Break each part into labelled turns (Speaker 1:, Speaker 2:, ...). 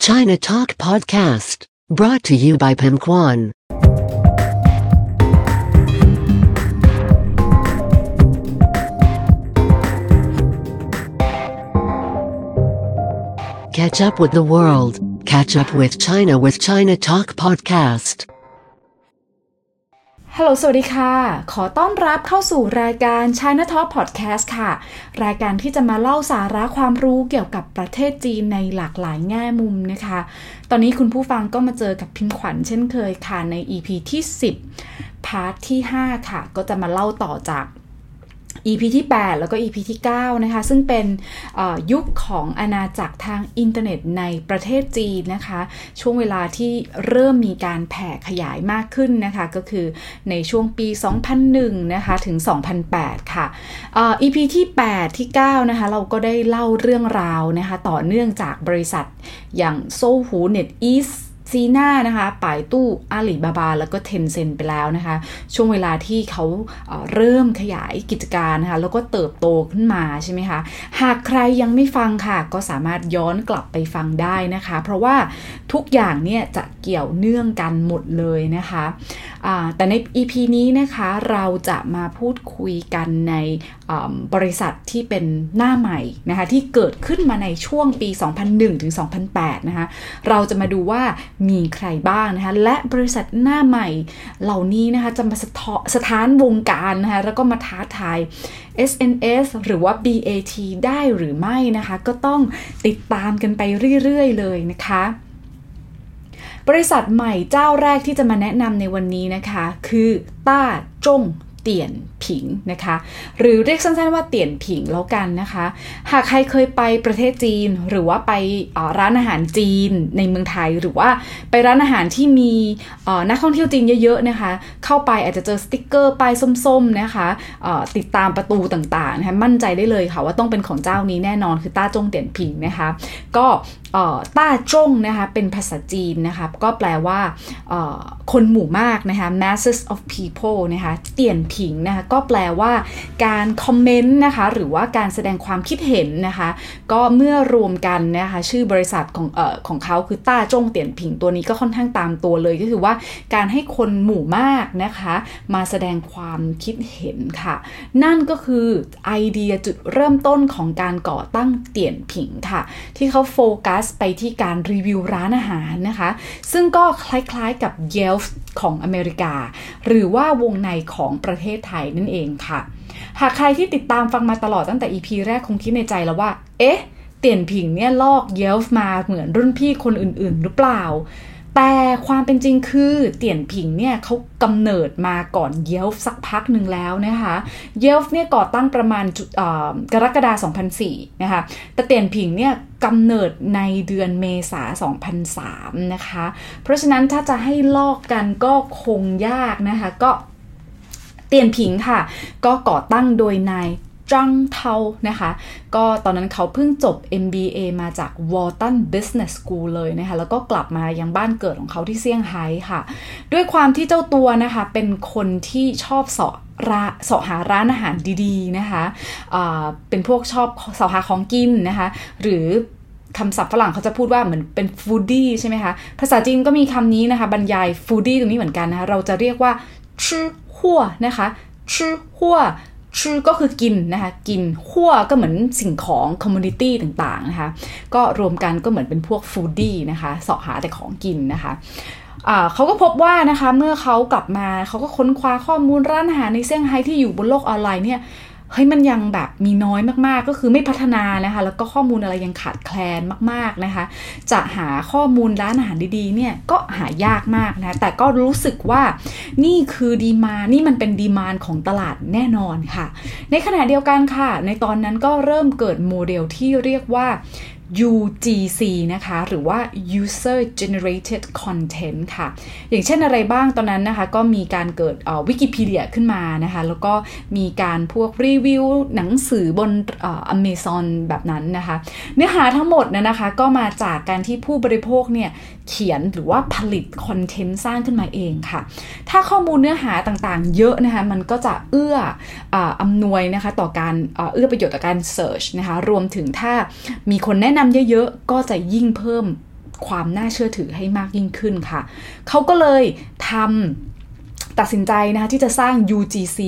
Speaker 1: China Talk Podcast, brought to you by Pim Kwan. Catch up with the world, catch up with China with China Talk Podcast.
Speaker 2: ฮัลโหล สวัสดีค่ะ ขอต้อนรับเข้าสู่รายการ China Talk Podcast ค่ะ รายการที่จะมาเล่าสาระความรู้เกี่ยวกับประเทศจีนในหลากหลายแง่มุมนะคะ ตอนนี้คุณผู้ฟังก็มาเจอกับพิมขวัญเช่นเคยค่ะ ใน EP ที่ 10 พาร์ทที่ 5 ค่ะ ก็จะมาเล่าต่อจาก EP ที่ 8 แล้วก็ EP ที่ 9 นะคะ ซึ่งเป็นยุคของอาณาจักรทางอินเทอร์เน็ตในประเทศจีนนะคะ ช่วงเวลาที่เริ่มมีการแผ่ขยายมากขึ้นนะคะ ก็คือในช่วงปี 2001 นะคะ ถึง 2008 ค่ะ EP ที่ 8 ที่ 9 นะคะ เราก็ได้เล่าเรื่องราวนะคะ ต่อเนื่องจากบริษัทอย่างโซหูเน็ตอีส ซีน่านะคะป่ายตู้อาลีบาบา แล้วก็เทนเซ็นไปแล้วนะคะ ช่วงเวลาที่เขาเเริ่มขยายกิจการนะคะแล้วก็เติบโตขึ้นมาใช่ไหมคะ หากใครยังไม่ฟังค่ะ ก็สามารถย้อนกลับไปฟังได้นะคะ เพราะว่าทุกอย่างเนี่ยจะเกี่ยวเนื่องกันหมดเลยนะคะ แต่ใน EP นี้นะคะเราจะมาพูดคุยกันในบริษัทที่เป็นหน้าใหม่นะคะที่เกิดขึ้นมาในช่วงปี 2001 ถึง 2008 นะคะเราจะมาดูว่ามีใครบ้างนะคะและบริษัทหน้าใหม่เหล่านี้นะคะจะมาสะสถานวงการนะคะแล้วก็มาท้าทาย SNS หรือว่า BAT ได้หรือไม่นะคะ ก็ต้องติดตามกันไปเรื่อย ๆ เลยนะคะ บริษัทใหม่เจ้าแรกที่จะมาแนะนำในวันนี้นะคะ คือต้าจงเตียนผิงนะคะ หรือเรียกสั้นๆว่าเตียนผิงแล้วกันนะคะ หากใครเคยไปประเทศจีนหรือว่าไปร้านอาหารจีนในเมืองไทยหรือว่าไปร้านอาหารที่มีนักท่องเที่ยวจีนเยอะๆนะคะ เข้าไปอาจจะเจอสติกเกอร์ป้ายส้มๆนะคะติดตามประตูต่างๆนะคะมั่นใจได้เลยค่ะว่าต้องเป็นของเจ้านี้แน่นอนคือต้าจงเตียนผิงนะคะ ก็ ต้าจงนะคะเป็นภาษาจีนนะคะก็แปลว่าคนหมู่มากนะคะ masses of people นะคะเตียนผิงนะคะก็แปลว่าการคอมเมนต์นะคะหรือว่าการแสดงความคิดเห็นนะคะก็เมื่อรวมกันนะคะชื่อบริษัทของเอ่อของเขาคือต้าจงเตียนผิงตัวนี้ก็ค่อนข้างตามตัวเลยก็คือว่าการให้คนหมู่มากนะคะมาแสดงความคิดเห็นค่ะ นั่นก็คือไอเดียจุดเริ่มต้นของการก่อตั้งเตียนผิงค่ะ ที่เขาโฟกัสไปที่การรีวิวร้านอาหารนะคะ ซึ่งก็คล้ายๆกับ Yelp ของอเมริกา หรือว่าวงในของประเทศไทยนั่นเองค่ะ หากใครที่ติดตามฟังมาตลอดตั้งแต่ EP แรกคงคิดในใจแล้วว่า เอ๊ะ เตียนผิงเนี่ยลอกเยลฟ์มาเหมือนรุ่นพี่คนอื่นๆ หรือเปล่า แต่ความเป็นจริงคือเตี่ยนผิงเนี่ยเขากำเนิดมาก่อนเยลฟสักพักหนึ่งแล้วนะคะเยลฟเนี่ยก่อตั้งประมาณกรกฎาคม2004นะคะแต่เตี่ยนผิงเนี่ยกำเนิดในเดือนเมษา2003นะคะเพราะฉะนั้นถ้าจะให้ลอกกันก็คงยากนะคะก็เตียนผิงค่ะ ก็ก่อตั้งโดยนาย จังเทานะคะ ก็ตอนนั้นเขาเพิ่งจบ MBA มาจาก Wharton Business School เลยนะคะ แล้วก็กลับมายังบ้านเกิดของเขาที่เซี่ยงไฮ้ค่ะ ด้วยความที่เจ้าตัวนะคะเป็นคนที่ชอบเสาะราเสาะหาร้านอาหารดีๆนะคะะเป็นพวกชอบเสาะหาของกินนะคะ หรือคำศัพท์ฝรั่งเขาจะพูดว่าเหมือนเป็นฟูดี้ใช่ไหมคะ ภาษาจีนก็มีคำนี้นะคะ บรรยายฟูดี้ตรงนี้เหมือนกันนะคะ เราจะเรียกว่าชื่อหัวนะคะชื่อหัว ชื่อก็คือกินนะคะกินหัวก็เหมือนสิ่งของ community ต่างๆนะคะก็รวมกันก็เหมือนเป็นพวก foodie นะคะเสาะหาแต่ของกินนะคะเขาก็พบว่านะคะเมื่อเขากลับมาเขาก็ค้นคว้าข้อมูลร้านอาหารในเซี่ยงไฮ้ที่อยู่บนโลกออนไลน์เนี่ย เฮ้ยมันยังแบบมีน้อยมากๆ ก็คือไม่พัฒนานะคะ แล้วก็ข้อมูลอะไรยังขาดแคลนมากๆนะคะ จะหาข้อมูลร้านอาหารดีๆเนี่ยก็หายากมากนะแต่ก็รู้สึกว่านี่คือ demand นี่มันเป็น demand ของตลาดแน่นอนค่ะ ในขณะเดียวกันค่ะ ในตอนนั้นก็เริ่มเกิดโมเดลที่เรียกว่า UGC นะคะ หรือว่า User Generated Content ค่ะ อย่างเช่นอะไรบ้างตอนนั้นนะคะ ก็มีการเกิดวิกิพีเดียขึ้นมานะคะ แล้วก็มีการพวกรีวิวหนังสือบนอเมซอนแบบนั้นนะคะ เนื้อหาทั้งหมดนะนะคะ ก็มาจากการที่ผู้บริโภคเนี่ย เขียนหรือว่าผลิตคอนเทนต์สร้างขึ้นมาเองค่ะ ถ้าข้อมูลเนื้อหาต่างๆ เยอะนะคะมันก็จะเอื้ออำนวยนะคะต่อการเอื้อประโยชน์ต่อการเสิร์ชนะคะรวมถึงถ้ามีคนแนะนำเยอะๆ ก็จะยิ่งเพิ่มความน่าเชื่อถือให้มากยิ่งขึ้นค่ะ เขาก็เลยทำตัดสินใจนะคะที่จะสร้าง UGC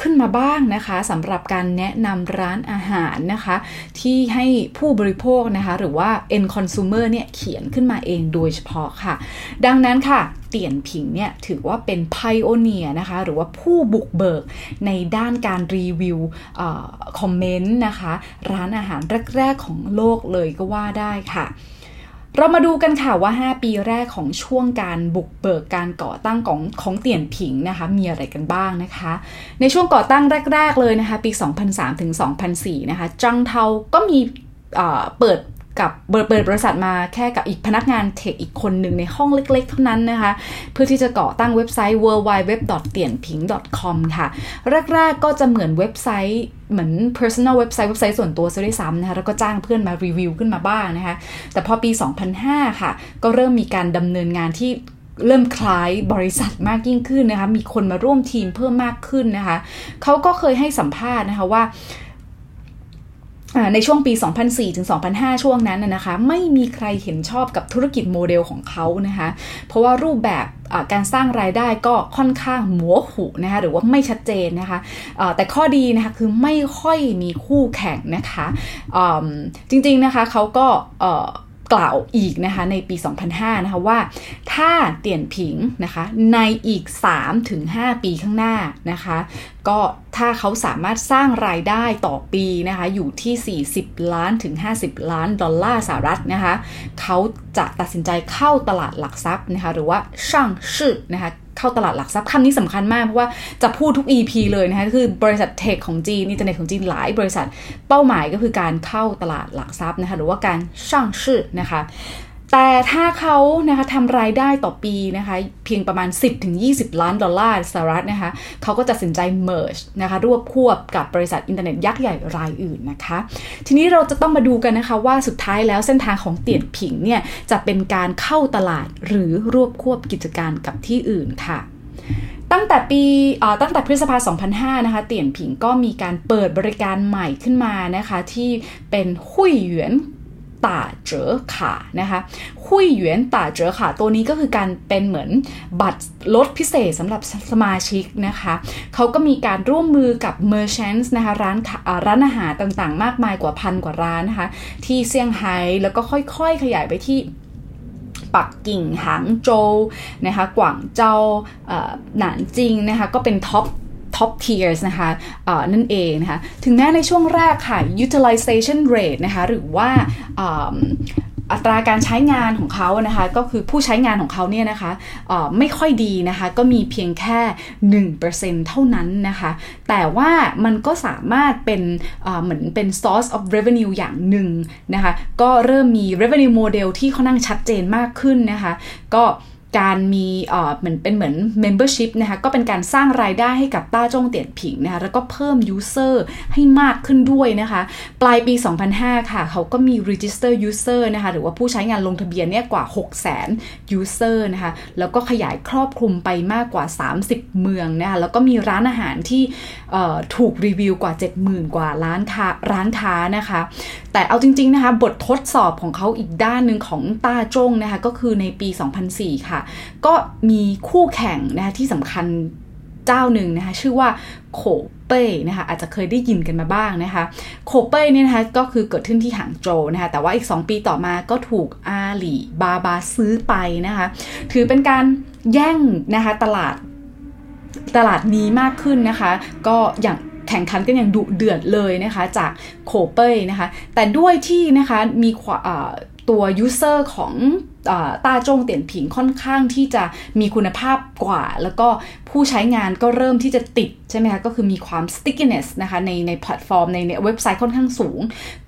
Speaker 2: ขึ้นมาบ้างนะคะสำหรับการแนะนำร้านอาหารนะคะ ที่ให้ผู้บริโภคนะคะ หรือว่า end consumer เนี่ยเขียนขึ้นมาเองโดยเฉพาะค่ะ ดังนั้นค่ะเตียนผิงเนี่ยถือว่าเป็น pioneer นะคะ หรือว่าผู้บุกเบิกในด้านการรีวิวคอมเมนต์นะคะ ร้านอาหารแรก ๆ ของโลกเลยก็ว่าได้ค่ะ เรามาดูกันค่ะว่า 5 ปีแรกของช่วงการบุกเบิกการก่อตั้งของของเตี่ยนผิงนะคะ มีอะไรกันบ้างนะคะ ในช่วงก่อตั้งแรก ๆ เลยนะคะ ปี 2003ถึง2004 นะคะจังเทาก็มีเปิด กับเปิดบริษัทมาแค่กับอีกพนักงานเทคอีกคนหนึ่งในห้องเล็กๆ เท่านั้นนะคะ เพื่อที่จะก่อตั้งเว็บไซต์ w w w t i a n p i n g c o m ค่ะ แรกๆก็จะเหมือนเว็บไซต์เหมือน personal เว็บไซต์เว็บไซต์ส่วนตัวซะด้วยซ้ำนะคะ แล้วก็จ้างเพื่อนมารีวิวขึ้นมาบ้างนะคะ แต่พอปี 2005 ค่ะ ก็เริ่มมีการดำเนินงานที่เริ่มคล้ายบริษัทมากยิ่งขึ้นนะคะ มีคนมาร่วมทีมเพิ่มมากขึ้นนะคะ เขาก็เคยให้สัมภาษณ์นะคะว่า ในช่วงปี 2004ถึง2005 ช่วงนั้นนะคะ ไม่มีใครเห็นชอบกับธุรกิจโมเดลของเขานะคะ เพราะว่ารูปแบบการสร้างรายได้ก็ค่อนข้างหมัวหูนะคะหรือว่าไม่ชัดเจนนะคะแต่ข้อดีนะคะคือไม่ค่อยมีคู่แข่งนะคะจริงๆนะคะเขาก็ กล่าวอีกนะคะในปี 2005 นะคะว่า ถ้าเตี่ยนผิงนะคะในอีก 3-5 ปีข้างหน้านะคะก็ถ้าเขาสามารถสร้างรายได้ต่อปีนะคะอยู่ที่ 40 ล้านถึง 50 ล้านดอลลาร์สหรัฐนะคะเขาจะตัดสินใจเข้าตลาดหลักทรัพย์นะคะหรือว่า上市นะคะ เข้าตลาดหลักทรัพย์คำนี้สำคัญมาก เพราะว่าจะพูดทุก EP เลยนะคะคือบริษัท tech ของจีนอินเทอร์เน็ตของจีนหลายบริษัทเป้าหมายก็คือการเข้าตลาดหลักทรัพย์นะคะหรือว่าการ 上市 นะคะ แต่ถ้าเขานะคะทำรายได้ต่อปีนะคะ เพียงประมาณ 10-20 ล้านดอลลาร์สหรัฐนะคะเขาก็จะตัดสินใจ merge นะคะรวบควบกับบริษัทอินเทอร์เน็ตยักษ์ใหญ่รายอื่นนะคะ ทีนี้เราจะต้องมาดูกันนะคะว่าสุดท้ายแล้วเส้นทางของเตียนผิงเนี่ยจะเป็นการเข้าตลาดหรือรวบควบกิจการกับที่อื่นค่ะตั้งแต่ปีตั้งแต่พฤษภา 2005 นะคะ เตี่ยนผิงก็มีการเปิดบริการใหม่ขึ้นมานะคะ ที่เป็นหุยหยวน ต่าเจอขานะคะหุยเหวียนต่าเจอขาตัวนี้ก็คือการเป็นเหมือนบัตรลดพิเศษสำหรับสมาชิกนะคะเขาก็มีการร่วมมือกับ merchants นะคะร้านร้านอาหารต่างๆ มากมายกว่าพันกว่าร้านนะคะที่เซี่ยงไฮ้แล้วก็ค่อยๆ ขยายไปที่ปักกิ่งหางโจวนะคะกวางโจวหนานจิงนะคะก็เป็น top top tier นะคะนั่นเองนะคะถึงแม้ในช่วงแรกค่ะ utilization rate นะคะหรือว่าอัตราการใช้งานของเขานะคะ ก็คือผู้ใช้งานของเขาเนี่ยนะคะไม่ค่อยดีนะคะ ก็มีเพียงแค่ 1%เท่านั้นนะคะ แต่ว่ามันก็สามารถเป็นเหมือนเป็น source of revenue อย่างหนึ่งนะคะ ก็เริ่มมี revenue model ที่ค่อนข้างชัดเจนมากขึ้นนะคะ ก็ การมีเหมือนเป็นเหมือน membership นะคะก็เป็นการสร้างรายได้ให้กับต้าจงเตียนผิงนะคะแล้วก็เพิ่ม user ให้มากขึ้นด้วยนะคะ ปลายปี 2005 ค่ะ เขาก็มี register user นะคะหรือว่าผู้ใช้งานลงทะเบียนเนี่ยกว่า 600,000 user นะคะแล้วก็ขยายครอบคลุมไปมากกว่า 30 เมืองนะคะแล้วก็มีร้านอาหารที่ถูกรีวิวกว่า 70,000 กว่าร้านค้าร้านค้านะคะ แต่เอาจริง ๆ นะคะ บททดสอบของเขาอีกด้านหนึ่งของต้าจงนะคะก็คือในปี 2004 ค่ะก็มีคู่แข่งนะคะที่สำคัญเจ้าหนึ่งนะคะชื่อว่าโขเป้นะคะอาจจะเคยได้ยินกันมาบ้างนะคะโขเป้เนี่ยนะคะก็คือเกิดขึ้นที่หางโจวนะคะแต่ว่าอีก 2 ปีต่อมาก็ถูกอาหลีบาบาซื้อไปนะคะถือเป็นการแย่งนะคะตลาดตลาดนี้มากขึ้นนะคะ ก็อย่างแข่งขันกันอย่างดุเดือดเลยนะคะจาก Koubei นะคะแต่ด้วยที่นะคะมีตัว user ของต้าจงเตียนผิงค่อนข้างที่จะมีคุณภาพกว่า แล้วก็ผู้ใช้งานก็เริ่มที่จะติดใช่ไหมคะ ก็คือมีความ stickiness นะคะในในแพลตฟอร์มในในเว็บไซต์ค่อนข้างสูง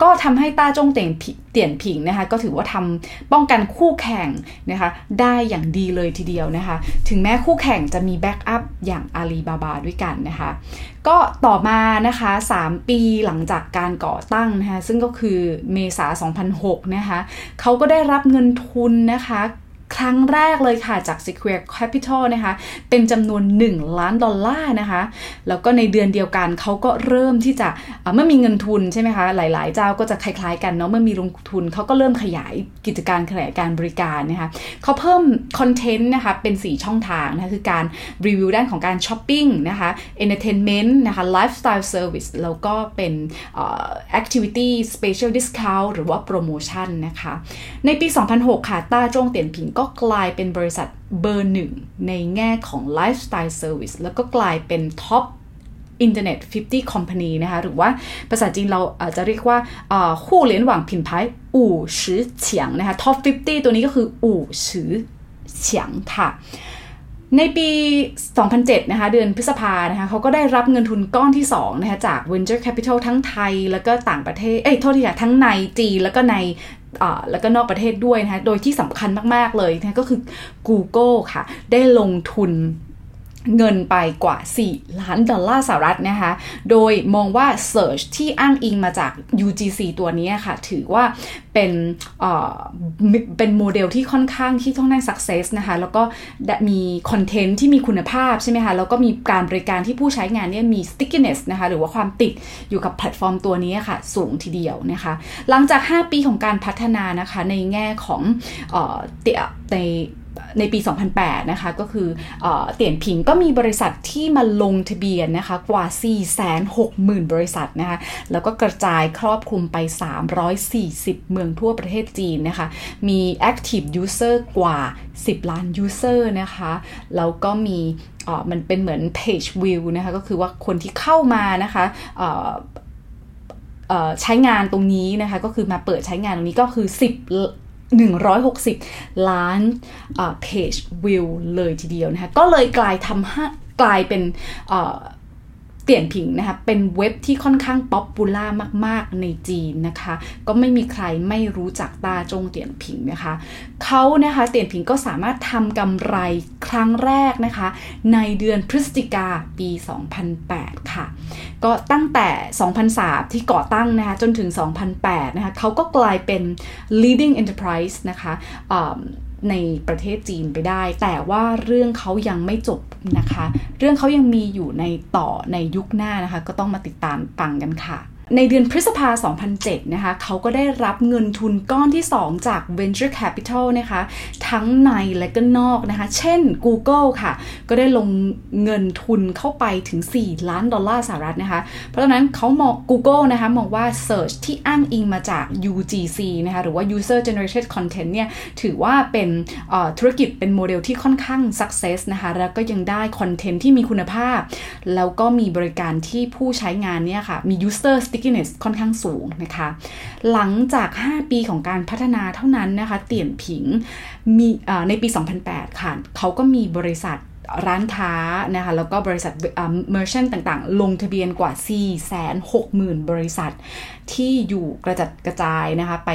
Speaker 2: ก็ทำให้ต้าจงเตียนเตียนผิงนะคะก็ถือว่าทำป้องกันคู่แข่งนะคะได้อย่างดีเลยทีเดียวนะคะ ถึงแม้คู่แข่งจะมี backup อย่างอาลีบาบาด้วยกันนะคะก็ต่อมานะคะ 3 ปีหลังจากการก่อตั้งนะคะซึ่งก็คือเมษา 2006 นะคะเขาก็ได้รับเงินทุนนะคะ ครั้งแรกเลยค่ะจาก Sequoia Capital นะคะ เป็นจำนวน 1 ล้านดอลลาร์นะคะ แล้วก็ในเดือนเดียวกันเขาก็เริ่มที่จะเมื่อมีเงินทุนใช่ไหมคะ หลาย ๆ เจ้าก็จะคล้าย ๆ กันเนาะเมื่อมีลงทุนเขาก็เริ่มขยายกิจการขยายการบริการนะคะเขาเพิ่มคอนเทนต์นะคะเป็น 4 ช่องทางนะคะคือการรีวิวด้านของการช้อปปิ้งนะคะ entertainment นะคะ lifestyle service แล้วก็เป็น activity special discount หรือว่าโปรโมชั่นนะคะในปี 2006 ค่ะต้าจงเตียนผิงก็กลายเป็นบริษัทเบอร์หนึ่งในแง่ของ lifestyle service แล้วก็กลายเป็นท็อปอินเทอร์เน็ต50 company นะคะ หรือว่าภาษาจีนเราอาจจะเรียกว่าคู่เหรียญหวังผินพายอู่ชือเฉียงนะคะ top 50 ตัวนี้ก็คืออู่ชือเฉียงค่ะ ในปี 2007 นะคะ เดือนพฤษภานะคะเขาก็ได้รับเงินทุนก้อนที่2นะคะจาก Venture Capital ทั้งไทย แล้วก็ต่างประเทศ เอ้ย โทษทีค่ะ ทั้งในจีนแล้วก็ใน แล้วก็นอกประเทศด้วยนะคะโดยที่สำคัญมาก ๆ เลยนะก็คือ Google ค่ะ ได้ลงทุน เงินไปกว่า 4 ล้านดอลลาร์สหรัฐนะคะ โดยมองว่า Search ที่อ้างอิงมาจาก UGC ตัวนี้ค่ะ ถือว่าเป็นเป็นโมเดลที่ค่อนข้างที่ต้องแน่ง success นะคะ แล้วก็มีคอนเทนต์ที่มีคุณภาพใช่ไหมคะ แล้วก็มีการบริการที่ผู้ใช้งานเนี่ยมี stickiness นะคะ หรือว่าความติดอยู่กับแพลตฟอร์มตัวนี้ค่ะ สูงทีเดียวนะคะ หลังจาก 5 ปีของการพัฒนานะคะ ในแง่ของใน ในปี 2008 นะคะ ก็คือเอเตียนผิงก็มีบริษัทที่มาลงทะเบียนนะคะ กว่า 460,000 บริษัทนะคะ แล้วก็กระจายครอบคลุมไป 340 เมืองทั่วประเทศจีนนะคะ มี active user กว่า 10 ล้าน user นะคะ แล้วก็มีมันเป็นเหมือน page view นะคะ ก็คือว่าคนที่เข้ามานะคะใช้งานตรงนี้นะคะ ก็คือมาเปิดใช้งานตรงนี้ก็คือ 10 160 ล้าน page view เลยทีเดียวนะคะก็เลยกลายทำให้กลายเป็น เตียนผิงนะคะเป็นเว็บที่ค่อนข้าง popular มาก ๆ ในจีนนะคะ ก็ไม่มีใครไม่รู้จักต้าจงเตียนผิงนะคะเขานะคะเตียนผิงก็สามารถทำกำไรครั้งแรกนะคะ ในเดือนพฤศจิกาปี 2008 ค่ะ ก็ตั้งแต่ 2003 ที่ก่อตั้งนะคะจนถึง 2008 นะคะเขาก็กลายเป็น leading enterprise นะคะ ในประเทศจีนไปได้ แต่ว่าเรื่องเขายังไม่จบนะคะ เรื่องเขายังมีอยู่ในต่อในยุคหน้านะคะ ก็ต้องมาติดตามฟังกันค่ะ ในเดือนพฤษภา 2007 นะคะ เขาก็ได้รับเงินทุนก้อนที่ 2 จาก Venture Capital นะคะ ทั้งในและก็นอกนะคะ เช่น Google ค่ะ ก็ได้ลงเงินทุนเข้าไปถึง 4 ล้านดอลลาร์สหรัฐนะคะ เพราะฉะนั้นเขามอง Google นะคะ มองว่า Search ที่อ้างอิงมาจาก UGC นะคะ หรือว่า User Generated Content เนี่ย ถือว่าเป็นธุรกิจเป็นโมเดลที่ค่อนข้าง success นะคะ แล้วก็ยังได้คอนเทนต์ที่มีคุณภาพ แล้วก็มีบริการที่ผู้ใช้งานเนี่ยค่ะ มี user stickiness ค่อนข้างสูงนะคะ หลังจาก 5 ปีของการพัฒนาเท่านั้นนะคะ เตี่ยนผิงมีในปี 2008 ค่ะ เขาก็มีบริษัทร้านค้านะคะ แล้วก็บริษัทเมอร์ชันต่างๆ ลงทะเบียนกว่า 460,000 บริษัท ที่อยู่กระจัดกระจายนะคะ ไป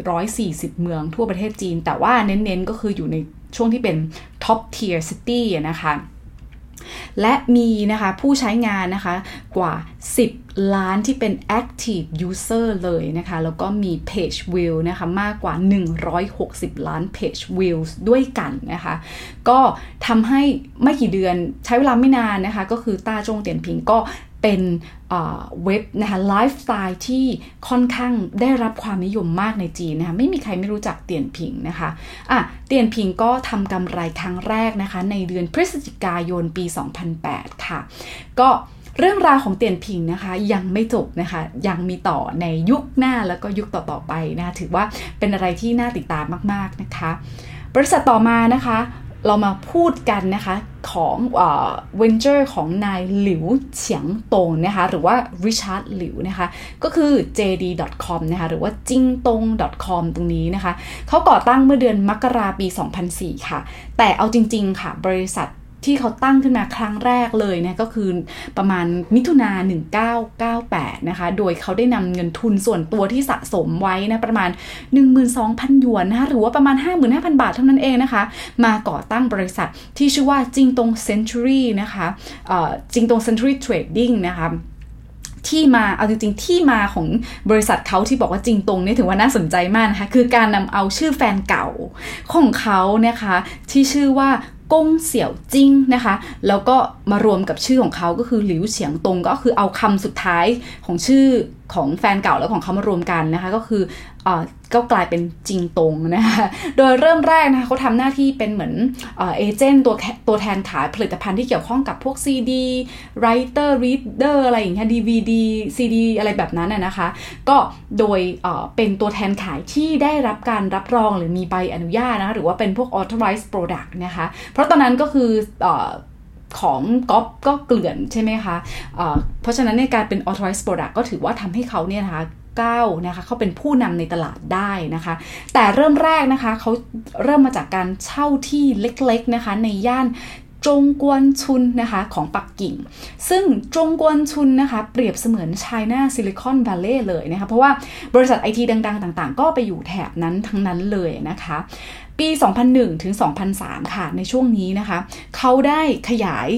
Speaker 2: 340 เมืองทั่วประเทศจีน แต่ว่าเน้นๆ ก็คืออยู่ในช่วงที่เป็น top tier city นะคะ และมีนะคะผู้ใช้งานนะคะกว่า 10 ล้านที่เป็น active user เลยนะคะ แล้วก็มี page view นะคะมากกว่า 160 ล้าน page views ด้วยกันนะคะ ก็ทำให้ไม่กี่เดือนใช้เวลาไม่นานนะคะ ก็คือต้าจงเตียนพิงก็ เป็นเว็บนะคะไลฟ์สไตล์ที่ค่อนข้างได้รับความนิยมมากในจีนนะคะไม่มีใครไม่รู้จักเตียนผิงนะคะอะเตียนผิงก็ทำกำไรครั้งแรกนะคะในเดือนพฤศจิกายนปี 2008 ค่ะ ก็เรื่องราวของเตียนผิงนะคะยังไม่จบนะคะยังมีต่อในยุคหน้าแล้วก็ยุคต่อๆไปนะคะถือว่าเป็นอะไรที่น่าติดตามมากๆนะคะ บริษัทต่อมานะคะ เรามาพูดกันนะคะของเวนเจอร์ของนายหลิวเฉียงตงนะคะหรือว่าริชาร์ดหลิวนะคะก็คือ JD.com นะคะหรือว่าจิงตง .com ตรงนี้นะคะเขาก่อตั้งเมื่อเดือนมกราปี 2004 ค่ะ แต่เอาจริง ๆ ค่ะ บริษัท ที่เขาตั้งขึ้นมาครั้งแรกเลยนะก็คือประมาณมิถุนา 1998 นะคะ โดยเขาได้นำเงินทุนส่วนตัวที่สะสมไว้นะประมาณ 12,000 หยวนนะคะหรือว่าประมาณ 55,000 บาทเท่านั้นเองนะคะ มาก่อตั้งบริษัทที่ชื่อว่าจิงตงเซน t ุรีนะคะจิงตงเซน t ุรีเทรดดิ้งนะคะที่มา เอาจริงๆ ที่มาของบริษัทเขาที่บอกว่าจริงตรงนี่ถือว่าน่าสนใจมากนะคะ คือการนำเอาชื่อแฟนเก่าของเขานะคะ ที่ชื่อว่า กงเสี่ยวจิ้งนะคะ แล้วก็มารวมกับชื่อของเขาก็คือหลิวเฉียงตงก็คือเอาคำสุดท้ายของชื่อของแฟนเก่าแล้วของเขามารวมกันนะคะ ก็คืออ ก็กลายเป็นจริงตรงนะคะโดยเริ่มแรกนะคะเขาทำหน้าที่เป็นเหมือนเอเจนต์ตัวตัวแทนขายผลิตภัณฑ์ที่เกี่ยวข้องกับพวก CD Writer Reader อะไรอย่างเงี้ย DVD CD อะไรแบบนั้นนะคะ ก็โดยเเป็นตัวแทนขายที่ได้รับการรับรองหรือมีใบอนุญาตนะคะหรือว่าเป็นพวก authorized product นะคะ เพราะตอนนั้นก็คือของก๊อปก็เกลื่อนใช่ไหมคะเพราะฉะนั้นในการเป็น authorized product ก็ถือว่าทำให้เขาเนี่ยนะคะ ก็นะคะเขาเป็นผู้นำในตลาดได้นะคะ แต่เริ่มแรกนะคะเขาเริ่มมาจากการเช่าที่เล็กๆนะคะในย่านจงกวนชุนนะคะของปักกิ่ง ซึ่งจงกวนชุนนะคะเปรียบเสมือน China Silicon Valley เลยนะคะ เพราะว่าบริษัทไอทีดัง ๆ ต่าง ๆ ก็ไปอยู่แถบนั้นทั้งนั้นเลยนะคะ ปี 2001 ถึง 2003 ค่ะ ในช่วงนี้นะคะ เขาได้ขยาย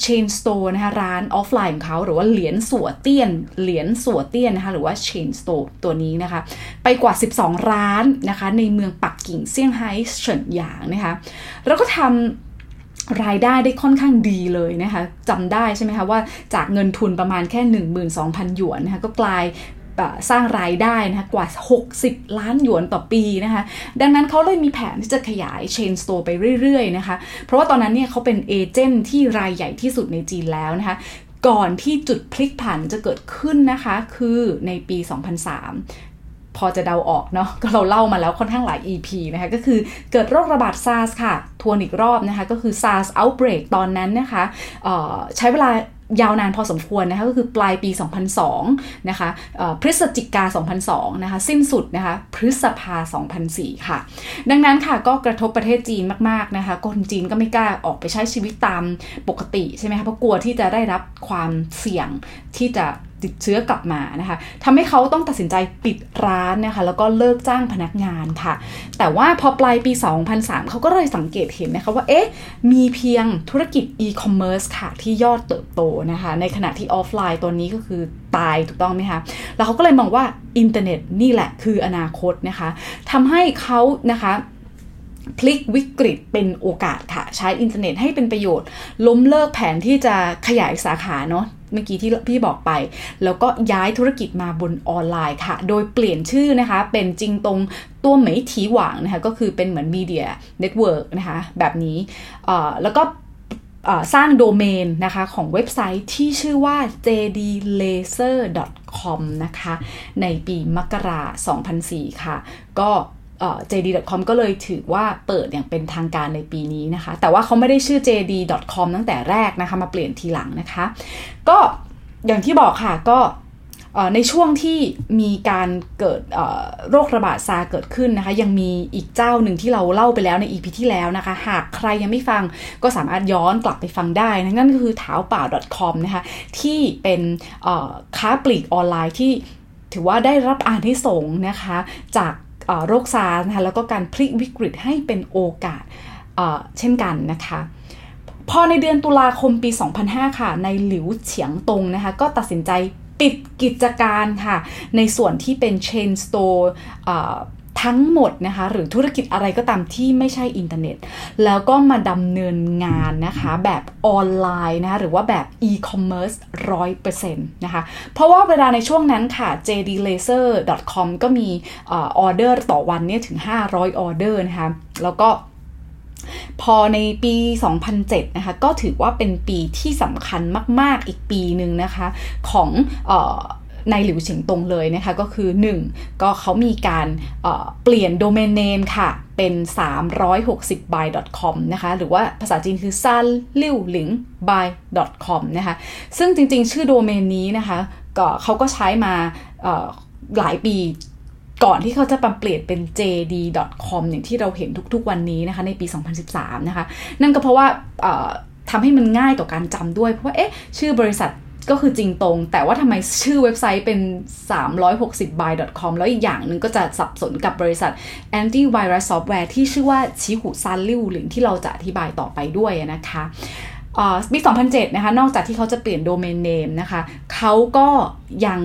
Speaker 2: chain store นะคะร้านออฟไลน์ของเขา หรือว่า连锁店 连锁店 นะคะ หรือว่า chain store ตัวนี้นะคะ ไปกว่า 12 ร้านนะคะ ในเมืองปักกิ่งเซี่ยงไฮ้เสิ่นหยางนะคะ แล้วก็ทำรายได้ได้ค่อนข้างดีเลยนะคะจำได้ใช่ไหมคะว่าจากเงินทุนประมาณแค่ 12,000 หยวนนะคะก็กลาย สร้างรายได้นะคะกว่า 60 ล้านหยวนต่อปีนะคะ ดังนั้นเขาเลยมีแผนที่จะขยาย chain store ไปเรื่อยๆนะคะ เพราะว่าตอนนั้นเนี่ยเขาเป็น agent ที่รายใหญ่ที่สุดในจีนแล้วนะคะก่อนที่จุดพลิกผันจะเกิดขึ้นนะคะ คือในปี 2003พอจะเดาออกเนาะก็เราเล่ามาแล้วค่อนข้างหลาย EP นะคะก็คือเกิดโรคระบาดซาร์สค่ะ ทวนอีกรอบนะคะ ก็คือ SARS outbreak ตอนนั้นนะคะใช้เวลา ยาวนานพอสมควรนะคะก็คือปลายปี 2002 นะคะพฤศจิกา 2002 นะคะสิ้นสุดนะคะพฤษภา 2004 ค่ะ ดังนั้นค่ะก็กระทบประเทศจีนมาก ๆ นะคะคนจีนก็ไม่กล้าออกไปใช้ชีวิตตามปกติใช่ไหมคะเพราะกลัวที่จะได้รับความเสี่ยงที่จะ ติดเชื้อกลับมานะคะทำให้เขาต้องตัดสินใจปิดร้านนะคะ แล้วก็เลิกจ้างพนักงานค่ะ แต่ว่าพอปลายปี 2003 เขาก็เลยสังเกตเห็นนะคะว่า เอ๊ะ มีเพียงธุรกิจอีคอมเมิร์ซค่ะ ที่ยอดเติบโตนะคะ ในขณะที่ออฟไลน์ตัวนี้ก็คือตายถูกต้องไหมคะ แล้วเขาก็เลยมองว่าอินเทอร์เน็ตนี่แหละคืออนาคตนะคะทำให้เขานะคะ พลิกวิกฤตเป็นโอกาสค่ะ ใช้อินเทอร์เน็ตให้เป็นประโยชน์ ล้มเลิกแผนที่จะขยายสาขาเนาะเมื่อกี้ที่พี่บอกไป แล้วก็ย้ายธุรกิจมาบนออนไลน์ค่ะ โดยเปลี่ยนชื่อนะคะ เป็นจริงตรงตัวเหมยถีหวางนะคะ ก็คือเป็นเหมือน media network นะคะ แบบนี้แล้วก็สร้างโดเมนนะคะของเว็บไซต์ที่ชื่อว่า jdlaser.com นะคะ ในปีมกรา2004 ค่ะ ก็ jd.com ก็เลยถือว่าเปิดอย่างเป็นทางการในปีนี้นะคะ แต่ว่าเขาไม่ได้ชื่อ jd.com ตั้งแต่แรกนะคะ มาเปลี่ยนทีหลังนะคะ ก็อย่างที่บอกค่ะก็ในช่วงที่มีการเกิดโรคระบาดซาเกิดขึ้นนะคะ ยังมีอีกเจ้าหนึ่งที่เราเล่าไปแล้วใน EP ที่แล้วนะคะ หากใครยังไม่ฟังก็สามารถย้อนกลับไปฟังได้นะนั่นก็คือเท้าป่า .com นะคะที่เป็นค้าปลีกออนไลน์ที่ถือว่าได้รับอานที่สงนะคะ จาก โรคซาร์นะคะแล้วก็การพลิกวิกฤตให้เป็นโอกาสเช่นกันนะคะพอในเดือนตุลาคมปี 2005 ค่ะ นายหลิวเฉียงตงนะคะ ก็ตัดสินใจปิดกิจการค่ะ ในส่วนที่เป็น chain store ทั้งหมดนะคะ หรือธุรกิจอะไรก็ตามที่ไม่ใช่อินเทอร์เน็ต แล้วก็มาดำเนินงานนะคะ แบบออนไลน์นะคะหรือว่าแบบ e-commerce ร้อยเปอร์เซ็นต์นะคะ เพราะว่าเวลาในช่วงนั้นค่ะ jdlaser.com ก็มีออเดอร์ต่อวันเนี่ยถึง 500 ออเดอร์นะคะ แล้วก็พอในปี 2007 นะคะ ก็ถือว่าเป็นปีที่สำคัญมาก ๆ อีกปีหนึ่งนะคะ ของอ ในหลิวเฉิงตงเลยนะคะ ก็คือ 1. ก็เขามีการเปลี่ยนโดเมนเนมค่ะเป็น 360 by com นะคะ หรือว่าภาษาจีนคือ san liu ling by com นะคะ ซึ่งจริงๆ ชื่อโดเมนนี้นะคะก็เขาก็ใช้มาหลายปีก่อนที่เขาจะปรับเปลี่ยนเป็น jd.com อย่างที่เราเห็นทุกๆวันนี้นะคะ ในปี 2013 นะคะ นั่นก็เพราะว่าทำให้มันง่ายต่อการจำด้วย เพราะว่าเอ๊ะชื่อบริษัท ก็คือจริงตรง แต่ว่าทำไมชื่อเว็บไซต์เป็น 360by.com แล้วอีกอย่างหนึ่งก็จะสับสนกับบริษัท antivirus software ที่ชื่อว่าชิหุซันลิวหรือที่เราจะอธิบายต่อไปด้วยนะคะปี 2007 นะคะ นอกจากที่เขาจะเปลี่ยนโดเมนเนมนะคะ เขาก็ยัง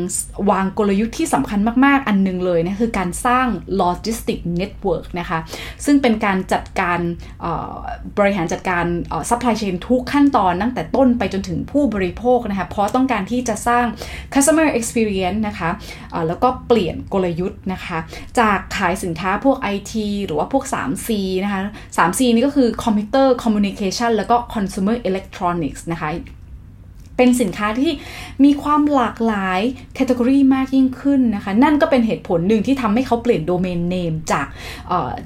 Speaker 2: วางกลยุทธ์ที่สำคัญมาก ๆ อันนึงเลยนะคือการสร้าง logistic network นะคะ ซึ่งเป็นการจัดการบริหารจัดการ supply chain ทุกขั้นตอนตั้งแต่ต้นไปจนถึงผู้บริโภคนะคะ เพราะต้องการที่จะสร้าง customer experience นะคะแล้วก็เปลี่ยนกลยุทธ์นะคะ จากขายสินค้าพวก IT หรือว่าพวก 3C นะคะ 3C นี่ก็คือ computer communication แล้วก็ consumer electronics นะคะ เป็นสินค้าที่มีความหลากหลาย category มากยิ่งขึ้นนะคะ นั่นก็เป็นเหตุผลหนึ่งที่ทำให้เขาเปลี่ยน domain name จาก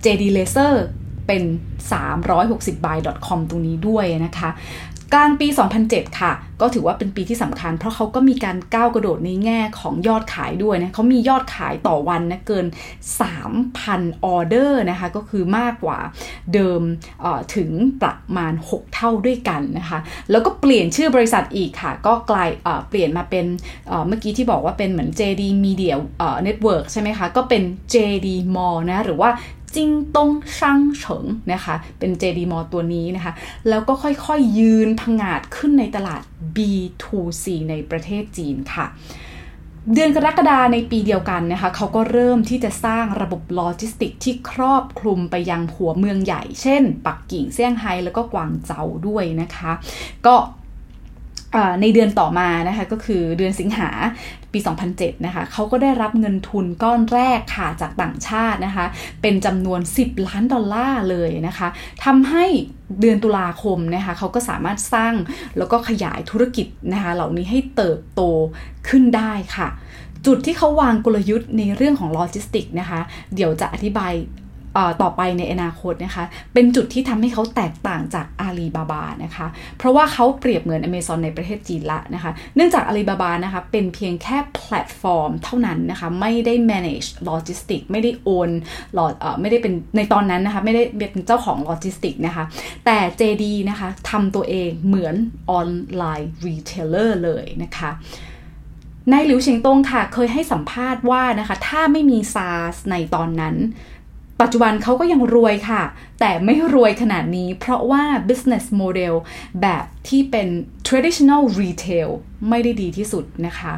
Speaker 2: JD Laser เป็น 360buy.com ตรงนี้ด้วยนะคะ กลางปี 2007 ค่ะ ก็ถือว่าเป็นปีที่สำคัญ เพราะเขาก็มีการก้าวกระโดดในแง่ของยอดขายด้วยนะเขามียอดขายต่อวันนะเกิน 3,000 ออเดอร์นะคะ ก็คือมากกว่าเดิมถึงประมาณ 6 เท่าด้วยกันนะคะ แล้วก็เปลี่ยนชื่อบริษัทอีกค่ะ ก็กลายเปลี่ยนมาเป็นเมื่อกี้ที่บอกว่าเป็นเหมือน JD Media Network ใช่ไหมคะ ก็เป็น JD Mall นะ หรือว่า จิงตงช่างเฉิงนะคะ เป็น JD m a l l ตัวนี้นะคะ แล้วก็ค่อยๆยืนผงาดขึ้นในตลาด B2C ในประเทศจีนค่ะเดือนกรกฎาในปีเดียวกันนะคะเขาก็เริ่มที่จะสร้างระบบโลจิสติกที่ครอบคลุมไปยังหัวเมืองใหญ่ เช่น ปักกิ่งเซี่ยงไฮ้แล้วก็กวางเจาด้วยนะคะ ก็ ในเดือนต่อมานะคะก็คือเดือนสิงหาปี 2007 นะคะเขาก็ได้รับเงินทุนก้อนแรกค่ะจากต่างชาตินะคะ เป็นจำนวน 10 ล้านดอลลาร์เลยนะคะทำให้เดือนตุลาคมนะคะเขาก็สามารถสร้างแล้วก็ขยายธุรกิจนะคะเหล่านี้ให้เติบโตขึ้นได้ค่ะ จุดที่เขาวางกลยุทธ์ในเรื่องของโลจิสติกนะคะ เดี๋ยวจะอธิบาย ต่อไปในอนาคตนะคะ เป็นจุดที่ทำให้เขาแตกต่างจากอาลีบาบานะคะ เพราะว่าเขาเปรียบเหมือน Amazon ในประเทศจีนละนะคะ เนื่องจากอาลีบาบานะคะ เป็นเพียงแค่แพลตฟอร์มเท่านั้นนะคะ ไม่ได้ manage logistic ไม่ได้ own lo ไม่ได้เป็นในตอนนั้นนะคะ ไม่ได้เป็นเจ้าของ logistic นะคะ แต่ JD นะคะทำตัวเองเหมือน online retailer เลยนะคะนายหลิวเฉียงตงค่ะ เคยให้สัมภาษณ์ว่านะคะ ถ้าไม่มี SARS ในตอนนั้น ปัจจุบันเขาก็ยังรวยค่ะ แต่ไม่รวยขนาดนี้ เพราะว่า business model แบบที่เป็น traditional retail ไม่ได้ดีที่สุดนะคะ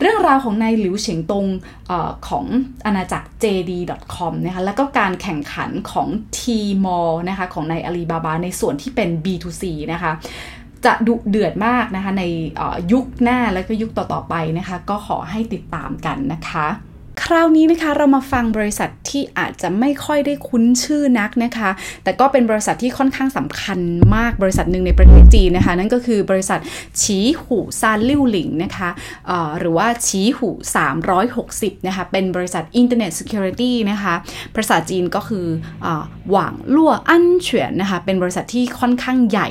Speaker 2: เรื่องราวของนายหลิวเฉิงตงอของอาณาจักร JD.com นะคะแล้วก็การแข่งขันของ Tmall นะคะของนายอาลีบาบาในส่วนที่เป็น B2C นะคะจะดุเดือดมากนะคะในยุคหน้าและก็ยุคต่อๆไปนะคะ ก็ขอให้ติดตามกันนะคะ คราวนี้นะคะเรามาฟังบริษัทที่อาจจะไม่ค่อยได้คุ้นชื่อนักนะคะ แต่ก็เป็นบริษัทที่ค่อนข้างสำคัญมากบริษัทหนึ่งในประเทศจีนนะคะ นั่นก็คือบริษัทฉีหูซานลิ่วหลิงนะคะหรือว่าฉีหู 360นะคะเป็นบริษัท Internet Security นะคะภาษาจีนก็คืออหวังลั่วอันเฉียนนะคะเป็นบริษัทที่ค่อนข้างใหญ่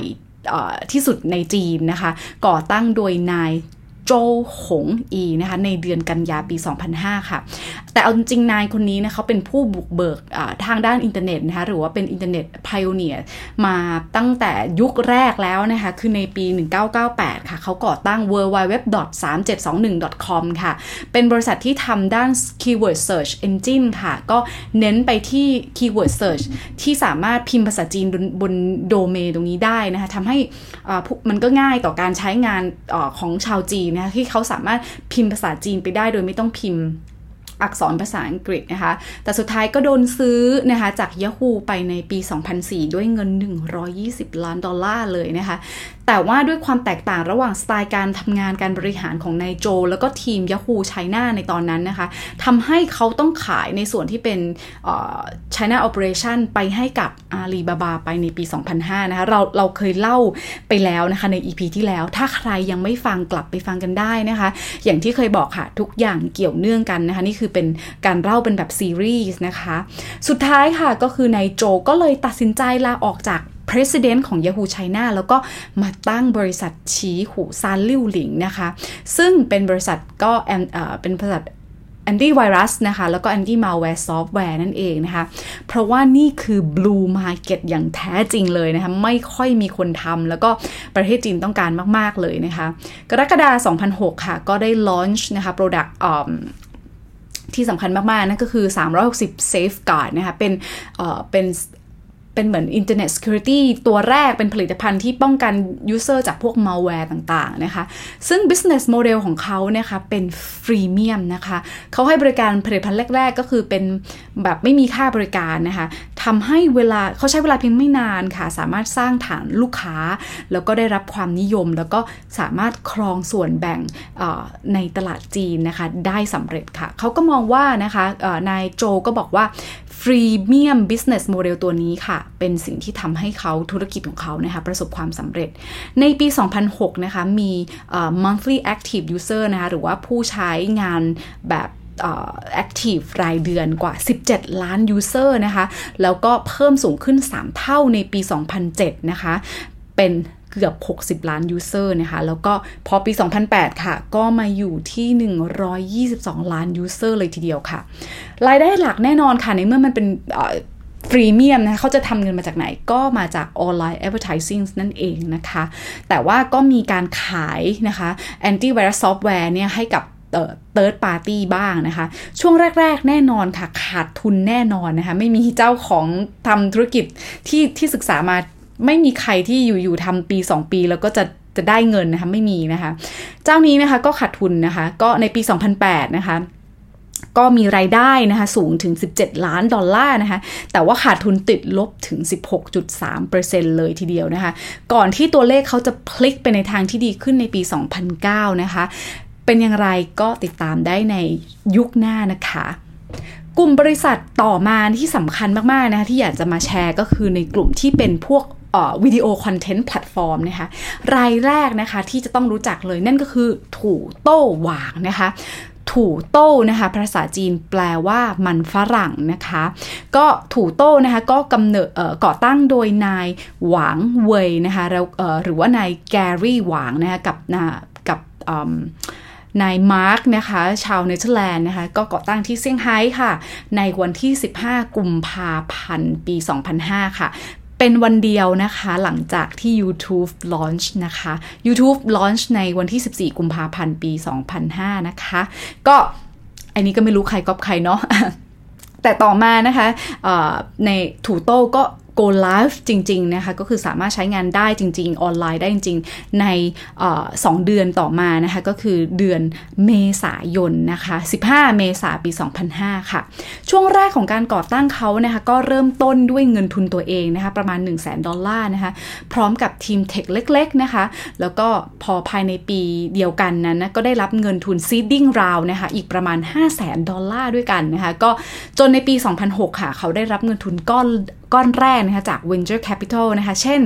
Speaker 2: ที่สุดในจีนนะคะ ก่อตั้งโดยนาย โจหงอีนะคะในเดือนกันยาปี 2005 ค่ะ แต่เอาจริงนายคนนี้นะเขาเป็นผู้บุกเบิกทางด้านอินเทอร์เน็ตนะคะหรือว่าเป็น internet pioneer มาตั้งแต่ยุคแรกแล้วนะคะคือในปี 1998 ค่ะเขาก่อตั้ง w w w 3 7 2 1 com ค่ะ เป็นบริษัทที่ทำด้าน keyword search engine ค่ะ ก็เน้นไปที่ keyword search ที่สามารถพิมพ์ภาษาจีนบนบนโดเมนตรงนี้ได้นะคะทำให้มันก็ง่ายต่อการใช้งานอของชาวจีนนะที่เขาสามารถพิมพ์ภาษาจีนไปได้โดยไม่ต้องพิมพ์อักษรภาษาอังกฤษนะคะ แต่สุดท้ายก็โดนซื้อนะคะจาก Yahoo ไปในปี 2004 ด้วยเงิน 120 ล้านดอลลาร์เลยนะคะ แต่ว่าด้วยความแตกต่างระหว่างสไตล์การทำงานการบริหารของนายโจ แล้วก็ทีม Yahoo China ในตอนนั้นนะคะทำให้เขาต้องขายในส่วนที่เป็น China Operation ไปให้กับอาลีบาบาไปในปี 2005 นะคะเราเราเคยเล่าไปแล้วนะคะใน EP ที่แล้ว ถ้าใครยังไม่ฟังกลับไปฟังกันได้นะคะ อย่างที่เคยบอกค่ะ ทุกอย่างเกี่ยวเนื่องกันนะคะ นี่คือเป็นการเล่าเป็นแบบซีรีส์นะคะ สุดท้ายค่ะก็คือนายโจก็เลยตัดสินใจลาออกจาก President ของ Yahoo China แล้วก็มาตั้งบริษัทชีหูซานลิ่วหลิงนะคะ ซึ่งเป็นบริษัทก็เป็นบริษัทแอนตี้ไวรัสนะคะ แล้วก็ anti-malware software นั่นเองนะคะ เพราะว่านี่คือ blue market อย่างแท้จริงเลยนะคะ ไม่ค่อยมีคนทำแล้วก็ประเทศจีนต้องการมาก ๆ เลยนะคะ กรกฎาคม 2006 ค่ะ ก็ได้ launch นะคะ product ที่สำคัญมาก ๆ นั่นก็คือ 360 safeguard นะคะ เป็นเอ่อเป็น เป็นเหมือน Internet Security ตัวแรกเป็นผลิตภัณฑ์ที่ป้องกัน user จากพวก malware ต่างๆนะคะ ซึ่ง business model ของเขานะคะเป็นฟรีเมียมนะคะเขาให้บริการผลิตภัณฑ์แรก ๆ ก็คือเป็นแบบไม่มีค่าบริการนะคะทำให้เวลาเขาใช้เวลาเพียงไม่นานค่ะ สามารถสร้างฐานลูกค้า แล้วก็ได้รับความนิยม แล้วก็สามารถครองส่วนแบ่งในตลาดจีนนะคะได้สำเร็จค่ะเขาก็มองว่านะคะนายโจก็บอกว่า freemium business model ตัวนี้ค่ะเป็นสิ่งที่ทำให้เขาธุรกิจของเขานะคะประสบความสำเร็จ ในปี 2006 นะคะมี monthly active user นะคะหรือว่าผู้ใช้งานแบบ active รายเดือนกว่า 17 ล้าน user นะคะ แล้วก็เพิ่มสูงขึ้น 3 เท่าในปี 2007 นะคะ เป็นเกือบ 60 ล้าน user นะคะ แล้วก็พอปี 2008 ค่ะ ก็มาอยู่ที่ 122 ล้าน user เลยทีเดียวค่ะ รายได้หลักแน่นอนค่ะ ในเมื่อมันเป็น freemium นะเขาจะทำเงินมาจากไหนก็มาจากออนไลน์ advertising นั่นเองนะคะ แต่ว่าก็มีการขายนะคะ anti virus software เนี่ยให้กับเติร์ดปาร์ตี้บ้างนะคะ ช่วงแรก ๆ แน่นอนค่ะ ขาดทุนแน่นอนนะคะ ไม่มีเจ้าของทำธุรกิจที่ที่ศึกษามาไม่มีใครที่อยู่ๆทำปี 2 ปีแล้วก็จะจะได้เงินนะคะ ไม่มีนะคะ เจ้านี้นะคะก็ขาดทุนนะคะ ก็ในปี 2008 นะคะ ก็มีรายได้นะคะสูงถึง 17 ล้านดอลลาร์นะคะ แต่ว่าขาดทุนติดลบถึง 16.3%เลยทีเดียวนะคะ ก่อนที่ตัวเลขเขาจะพลิกไปในทางที่ดีขึ้นในปี 2009 นะคะ เป็นอย่างไรก็ติดตามได้ในยุคหน้านะคะกลุ่มบริษัทต่อมาที่สำคัญมาก ๆ นะคะที่อยากจะมาแชร์ก็คือในกลุ่มที่เป็นพวก video content platform นะคะรายแรกนะคะที่จะต้องรู้จักเลยนั่นก็คือถูโต้หวางนะคะ ถูโต้นะคะ ภาษาจีนแปลว่ามันฝรั่งนะคะ ก็ถูโต้นะคะก็กำเนิดก่อตั้งโดยนายหวางเวยนะคะแล้วหรือว่านายแกรี่หวางนะคะกับนากับนายมาร์กนะคะ ชาวเนเธอร์แลนด์นะคะ ก็ก่อตั้งที่เซี่ยงไฮ้ค่ะ ในวันที่ 15 กุมภาพันธ์ ปี 2005 ค่ะ เป็นวันเดียวนะคะ หลังจากที่ YouTube launch นะคะ YouTube launch ในวันที่ 14 กุมภาพันธ์ ปี 2005 นะคะ ก็อันนี้ก็ไม่รู้ใครก๊อปใครเนาะแต่ต่อมานะคะในถูโต้ก็ go live จริง ๆ นะคะ ก็คือสามารถใช้งานได้จริง ๆ ออนไลน์ได้จริง ๆ ในสองเดือนต่อมานะคะ ก็คือเดือนเมษายนนะคะ 15 เมษาปี 2005 ค่ะ ช่วงแรกของการก่อตั้งเขานะคะ ก็เริ่มต้นด้วยเงินทุนตัวเองนะคะ ประมาณ 1 0 0 0 0แดอลลาร์นะคะ พร้อมกับทีมเทคเล็ก ๆ นะคะ แล้วก็พอภายในปีเดียวกันนั้นนะก็ได้รับเงินทุน seeding round นะคะ อีกประมาณ 5 0 0 0 0 0ดอลลาร์ด้วยกันนะคะ ก็จนในปี 2006 ค่ะ เขาได้รับเงินทุนก้อนก้อนแรกนะคะจาก Venture Capital นะคะ เช่น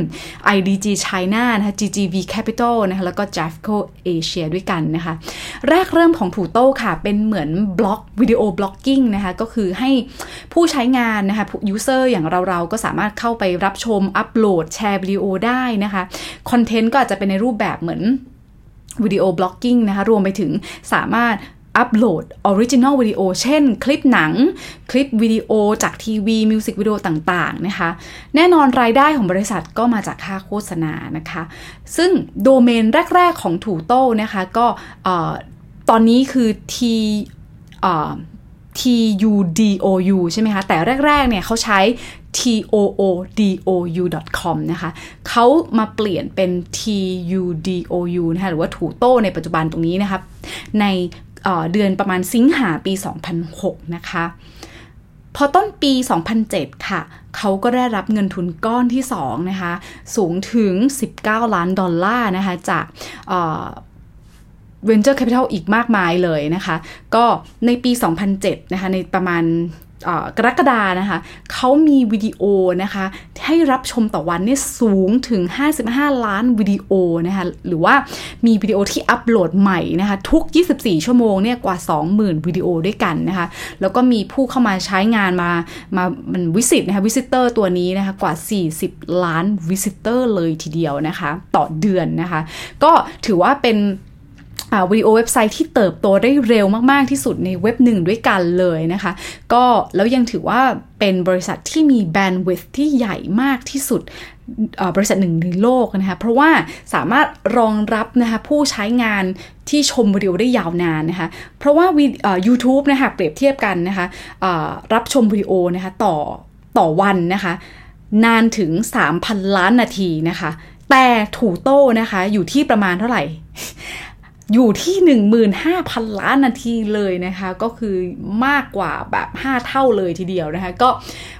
Speaker 2: IDG China นะคะ GGV Capital นะคะแล้วก็ Jafco Asia ด้วยกันนะคะ แรกเริ่มของถูโต้ค่ะ เป็นเหมือน blog video blogging นะคะ ก็คือให้ผู้ใช้งานนะคะ user อย่างเราๆ ก็สามารถเข้าไปรับชม อัปโหลด แชร์วิดีโอได้นะคะคอนเทนต์ก็อาจจะเป็นในรูปแบบเหมือน video blogging นะคะ รวมไปถึงสามารถ อัปโหลด original video เช่น คลิปหนัง คลิปวิดีโอจากทีวีมิวสิกวิดีโอต่างๆนะคะ แน่นอนรายได้ของบริษัทก็มาจากค่าโฆษณานะคะ ซึ่งโดเมนแรก ๆ ของ Tudou นะคะก็ตอนนี้คือ T T U D O U ใช่ไหมคะ แต่แรก ๆ เนี่ยเขาใช้ t o o d o u com นะคะเขามาเปลี่ยนเป็น t u d o u นะคะหรือว่าถูโต้ในปัจจุบันตรงนี้นะคะใน เดือนประมาณสิงหาปี 2006 นะคะ พอต้นปี 2007 ค่ะ เขาก็ได้รับเงินทุนก้อนที่ 2 นะคะ สูงถึง 19 ล้านดอลลาร์นะคะ จาก Venture Capital อีกมากมายเลยนะคะ ก็ในปี 2007 นะคะ ในประมาณ กรกฎานะคะเขามีวิดีโอนะคะให้รับชมต่อวันนี่สูงถึง 55 ล้านวิดีโอนะคะหรือว่ามีวิดีโอที่อัปโหลดใหม่นะคะทุก 24 ชั่วโมงเนี่ยกว่า 20,000 วิดีโอด้วยกันนะคะแล้วก็มีผู้เข้ามาใช้งานมามามันวิสิตนะคะวิสิเตอร์ตัวนี้นะคะกว่า 40 ล้านวิสิเตอร์เลยทีเดียวนะคะต่อเดือนนะคะก็ถือว่าเป็น วิดีโอเว็บไซต์ที่เติบโตได้เร็วมากๆที่สุดในเว็บหนึ่งด้วยกันเลยนะคะ ก็แล้วยังถือว่าเป็นบริษัทที่มีแบนด์วิดที่ใหญ่มากที่สุดบริษัทหนึ่งในโลกนะคะ เพราะว่าสามารถรองรับนะคะผู้ใช้งานที่ชมวิดีโอได้ยาวนานนะคะ เพราะว่ายูทูบนะคะเปรียบเทียบกันนะคะรับชมวิดีโอนะคะต่อต่อวันนะคะ นานถึง 3,000 ล้านนาทีนะคะ แต่ถูโต้นะคะอยู่ที่ประมาณเท่าไหร่ อยู่ที่ 15,000 ล้านนาทีเลยนะคะ ก็คือมากกว่าแบบ 5 เท่าเลยทีเดียวนะคะ ก็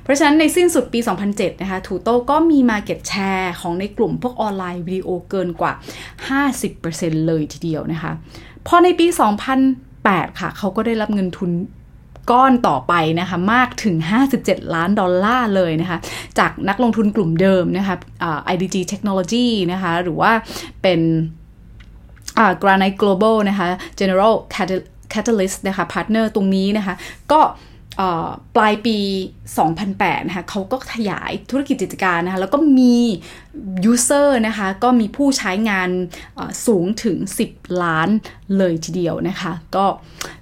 Speaker 2: เพราะฉะนั้นในสิ้นสุดปี 2007 นะคะถูโต้ก็มี Market Share ของในกลุ่มพวกออนไลน์วิดีโอเกินกว่า 50%เลยทีเดียวนะคะ พอในปี 2008 ค่ะ เขาก็ได้รับเงินทุนก้อนต่อไปนะคะมากถึง 57 ล้านดอลลาร์เลยนะคะ จากนักลงทุนกลุ่มเดิมนะคะ IDG Technology นะคะ หรือว่าเป็น Granite Global นะคะ General Catalyst นะคะ Partner ตรงนี้นะคะ ก็ปลายปี 2008 นะคะเขาก็ขยายธุรกิจกิจการนะคะ แล้วก็มี user นะคะ ก็มีผู้ใช้งานสูงถึง 10 ล้านเลยทีเดียวนะคะ ก็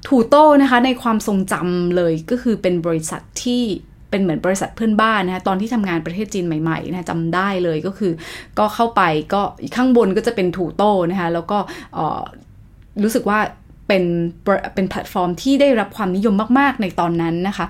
Speaker 2: ถูโต้นะคะในความทรงจำเลยก็คือเป็นบริษัทที่ เป็นเหมือนบริษัทเพื่อนบ้านนะคะตอนที่ทำงานประเทศจีนใหม่ๆนะจำได้เลยก็คือ ก็เข้าไปก็ข้างบนก็จะเป็นถูโต้นะคะแล้วก็รู้สึกว่าเป็นเป็นแพลตฟอร์มที่ได้รับความนิยมมากๆในตอนนั้นนะคะ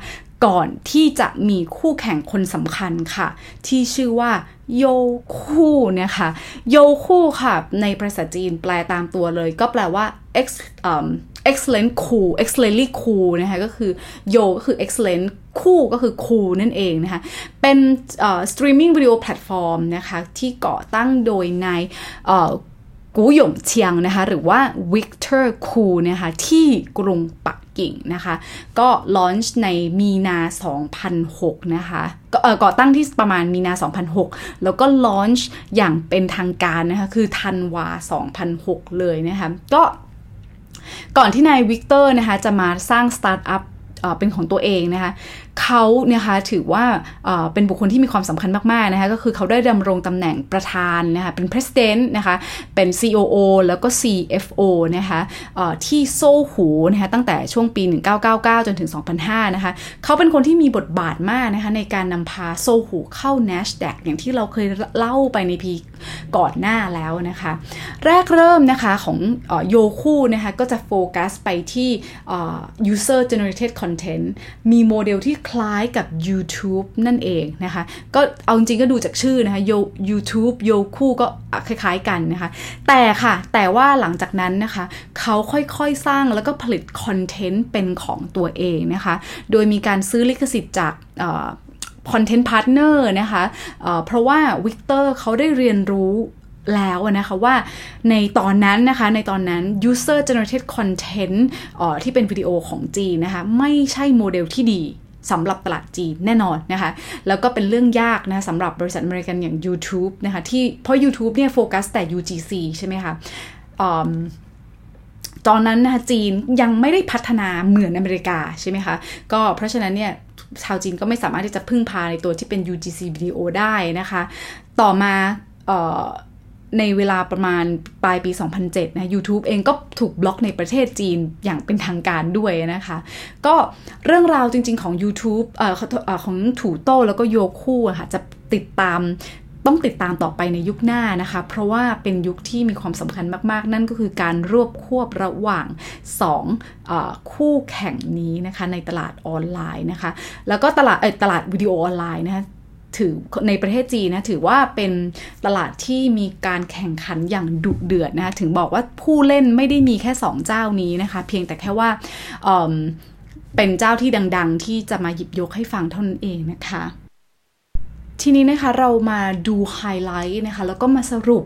Speaker 2: ก่อนที่จะมีคู่แข่งคนสำคัญค่ะ ที่ชื่อว่าYouku นะคะ Youku ค่ะ ในภาษาจีนแปลตามตัวเลย ก็แปลว่า ex um, excellent cool excellently cool นะคะก็คือโยก็คือ excellent คู่ก็คือ cool นั่นเองนะคะ เป็น streaming video platform นะคะ ที่ก่อตั้งโดยนายกูหยงเชียงนะคะ หรือว่า Victor Koo นะคะ ที่กรุงปักกิ่งนะคะ ก็ launch ในมีนา 2006 นะคะก็เออก่อตั้งที่ประมาณมีนา 2006 แล้วก็ launch อย่างเป็นทางการนะคะ คือธันวา 2006 เลยนะคะ ก็ ก่อนที่นาย Victor นะคะจะมาสร้างสตาร์ทอัพเป็นของตัวเองนะคะเขาเนี่ยคะถือว่าเป็นบุคคลที่มีความสำคัญมากๆนะคะก็คือเขาได้ดำรงตำแหน่งประธานนะคะเป็น president นะคะเป็น COO แล้วก็ CFO นะคะที่โซหูนะคะตั้งแต่ช่วงปี 1999 จนถึง 2005 นะคะเขาเป็นคนที่มีบทบาทมากนะคะในการนำพาโซหูเข้า NASDAQ อย่างที่เราเคยเล่าไปในพีก่อนหน้าแล้วนะคะ แรกเริ่มนะคะของโยคูนะคะก็จะโฟกัสไปที่ user generated content มีโมเดลที่คล้ายกับ YouTube นั่นเองนะคะ ก็เอาจริงก็ดูจากชื่อนะคะ YouTube โยคู่ก็คล้ายๆกันนะคะ แต่ค่ะ แต่ว่าหลังจากนั้นนะคะ เขาค่อยๆสร้างแล้วก็ผลิตคอนเทนต์เป็นของตัวเองนะคะ โดยมีการซื้อลิขสิทธิ์จาก content partner นะคะเพราะว่า Victor เขาได้เรียนรู้แล้วนะคะว่าในตอนนั้นนะคะในตอนนั้น user generated content ที่เป็นวิดีโอของจีนนะคะ ไม่ใช่โมเดลที่ดี สำหรับตลาดจีนแน่นอนนะคะ แล้วก็เป็นเรื่องยากนะสำหรับบริษัทอเมริกันอย่าง YouTube นะคะที่เพราะ YouTube เนี่ยโฟกัสแต่ UGC ใช่ไหมคะตอนนั้นนะคะจีนยังไม่ได้พัฒนาเหมือนอเมริกาใช่ไหมคะก็เพราะฉะนั้นเนี่ยชาวจีนก็ไม่สามารถที่จะพึ่งพาในตัวที่เป็น UGC วิดีโอได้นะคะ ต่อมา ในเวลาประมาณปลายปี 2007 นะ YouTube เองก็ถูกบล็อกในประเทศจีนอย่างเป็นทางการด้วยนะคะ ก็เรื่องราวจริง ๆ ของ YouTube เอ่อของถูโต้แล้วก็โยคู่อะค่ะจะติดตามต้องติดตามต่อไปในยุคหน้านะคะ เพราะว่าเป็นยุคที่มีความสำคัญมากๆ นั่นก็คือการรวบควบระหว่าง2คู่แข่งนี้นะคะในตลาดออนไลน์นะคะ แล้วก็ตลาดเออตลาดวิดีโอออนไลน์นะคะ ถือในประเทศจีนนะถือว่าเป็นตลาดที่มีการแข่งขันอย่างดุเดือดนะคะถึงบอกว่าผู้เล่นไม่ได้มีแค่ 2 เจ้านี้นะคะ เพียงแต่แค่ว่าเเป็นเจ้าที่ดัง ๆ ที่จะมาหยิบยกให้ฟังเท่านั้นเองนะคะ ทีนี้นะคะเรามาดูไฮไลท์นะคะ แล้วก็มาสรุป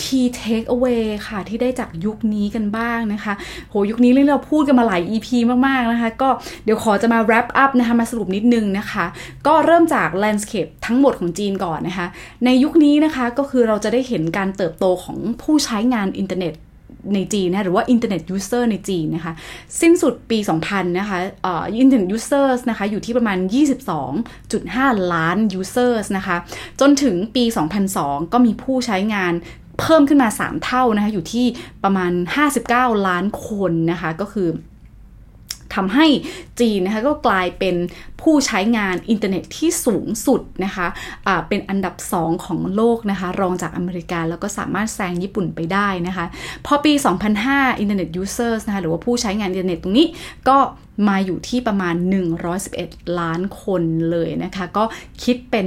Speaker 2: key take away ค่ะที่ได้จากยุคนี้กันบ้างนะคะ โหยุคนี้เรื่องเราพูดกันมาหลาย EP มากๆนะคะ ก็เดี๋ยวขอจะมา wrap up นะคะ มาสรุปนิดนึงนะคะ ก็เริ่มจาก landscape ทั้งหมดของจีนก่อนนะคะ ในยุคนี้นะคะก็คือเราจะได้เห็นการเติบโตของผู้ใช้งานอินเทอร์เน็ตในจีนนะหรือว่า Internet User ในจีนนะคะ สิ้นสุดปี 2000 นะคะอ่อ Internet Users นะคะอยู่ที่ประมาณ 22.5 ล้าน Users นะคะ จนถึงปี 2002 ก็มีผู้ใช้งาน เพิ่มขึ้นมา 3 เท่านะคะอยู่ที่ประมาณ 59 ล้านคนนะคะก็คือทำให้จีนนะคะก็กลายเป็นผู้ใช้งานอินเทอร์เน็ตที่สูงสุดนะคะะเป็นอันดับ 2 ของโลกนะคะ รองจากอเมริกาแล้วก็สามารถแซงญี่ปุ่นไปได้นะคะ พอปี 2005 Internet Users นะคะหรือว่าผู้ใช้งานอินเทอร์เน็ตตรงนี้ก็ มาอยู่ที่ประมาณ 111 ล้านคนเลยนะคะ ก็คิดเป็น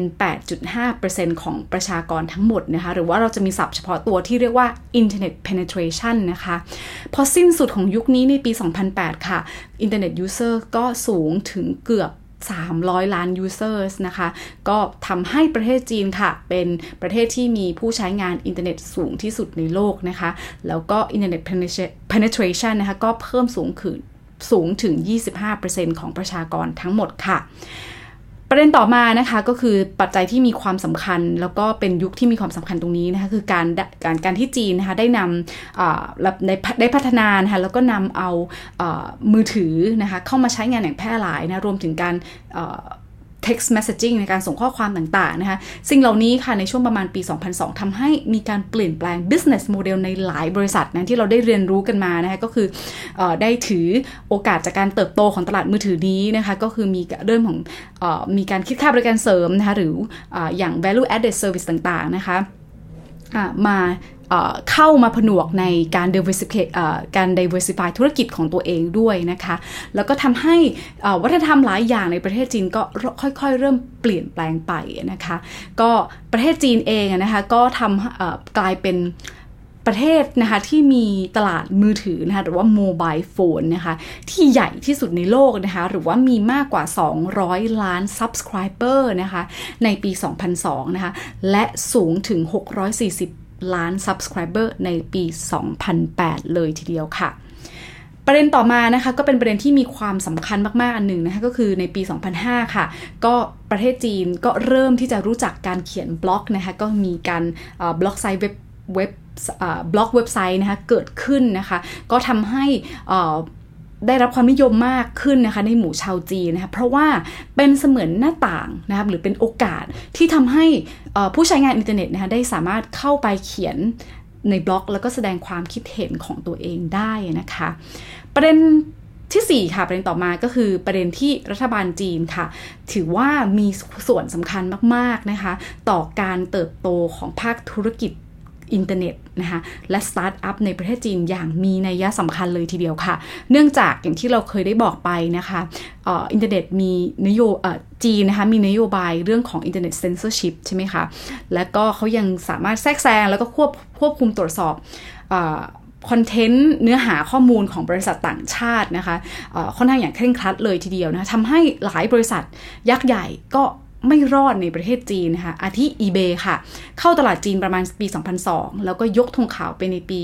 Speaker 2: 8.5%ของประชากรทั้งหมดนะคะ หรือว่าเราจะมีศัพท์เฉพาะตัวที่เรียกว่า Internet Penetration นะคะ พอสิ้นสุดของยุคนี้ในปี 2008 ค่ะ Internet User ก็สูงถึงเกือบ300 ล้าน users นะคะ ก็ทำให้ประเทศจีนค่ะ เป็นประเทศที่มีผู้ใช้งานอินเทอร์เน็ตสูงที่สุดในโลกนะคะ แล้วก็ Internet penetration นะคะ ก็เพิ่มสูงขึ้น สูงถึง 25%ของประชากรทั้งหมดค่ะประเด็นต่อมานะคะก็คือปัจจัยที่มีความสำคัญ แล้วก็เป็นยุคที่มีความสำคัญตรงนี้นะคะคือการการการที่จีนนะคะได้นำได้ได้พัฒนานะคะแล้วก็นำเอามือถือนะคะเข้ามาใช้งานอย่างแพร่หลายนะรวมถึงการ text messaging ในการส่งข้อความต่างๆนะคะสิ่งเหล่านี้ค่ะในช่วงประมาณปี 2002ทำให้มีการเปลี่ยนแปลง business model ในหลายบริษัทนะที่เราได้เรียนรู้กันมานะคะก็คืออได้ถือโอกาสจากการเติบโตของตลาดมือถือนี้นะคะก็คือมีเรื่องของอมีการคิดค่าบริการเสริมนะคะหรือออย่าง value added service ต่างๆนะคะ มาเข้ามาผนวกในการ diversify การ diversify ธุรกิจของตัวเองด้วยนะคะ แล้วก็ทำให้วัฒนธรรมหลายอย่างในประเทศจีนก็ค่อยๆ เริ่มเปลี่ยนแปลงไปนะคะ ก็ประเทศจีนเองนะคะก็ทำกลายเป็น ประเทศนะคะที่มีตลาดมือถือนะคะหรือว่าโมบายโฟนนะคะที่ใหญ่ที่สุดในโลกนะคะหรือว่ามีมากกว่า 200 ล้าน Subscriber นะคะในปี 2002 นะคะและสูงถึง 640 ล้าน Subscriber ในปี 2008 เลยทีเดียวค่ะประเด็นต่อมานะคะก็เป็นประเด็นที่มีความสำคัญมากๆ อันหนึ่งนะคะก็คือในปี 2005 ค่ะ ก็ประเทศจีนก็เริ่มที่จะรู้จักการเขียนบล็อกนะคะก็มีการ blog site เว็บเว็บ บล็อกเว็บไซต์นะคะเกิดขึ้นนะคะ ก็ทำให้ได้รับความนิยมมากขึ้นนะคะในหมู่ชาวจีนนะคะเพราะว่าเป็นเสมือนหน้าต่างนะครับหรือเป็นโอกาสที่ทำให้ผู้ใช้งานอินเทอร์เน็ตนะคะได้สามารถเข้าไปเขียนในบล็อกแล้วก็แสดงความคิดเห็นของตัวเองได้นะคะ ประเด็นที่4ค่ะประเด็นต่อมาก็คือประเด็นที่รัฐบาลจีนค่ะ ถือว่ามีส่วนสำคัญมากๆนะคะ ต่อการเติบโตของภาคธุรกิจ อินเทอร์เน็ตนะคะและสตาร์ทอัพในประเทศจีนอย่างมีนัยสำคัญเลยทีเดียวค่ะ เนื่องจากอย่างที่เราเคยได้บอกไปนะคะอินเทอร์เน็ตมีนโยจีนนะคะมีนโยบายเรื่องของอินเทอร์เน็ตเซนเซอร์ชิพใช่ไหมคะ และก็เขายังสามารถแทรกแซงแล้วก็ควบควบคุมตรวจสอบคอนเทนต์เนื้อหาข้อมูลของบริษัทต่างชาตินะคะค่อนข้างอย่างเคร่งครัดเลยทีเดียวนะทำให้หลายบริษัทยักษ์ใหญ่ก็ ไม่รอดในประเทศจีนนะคะอาทิ eBay ค่ะ เข้าตลาดจีนประมาณปี 2002 แล้วก็ยกธงขาวไปในปี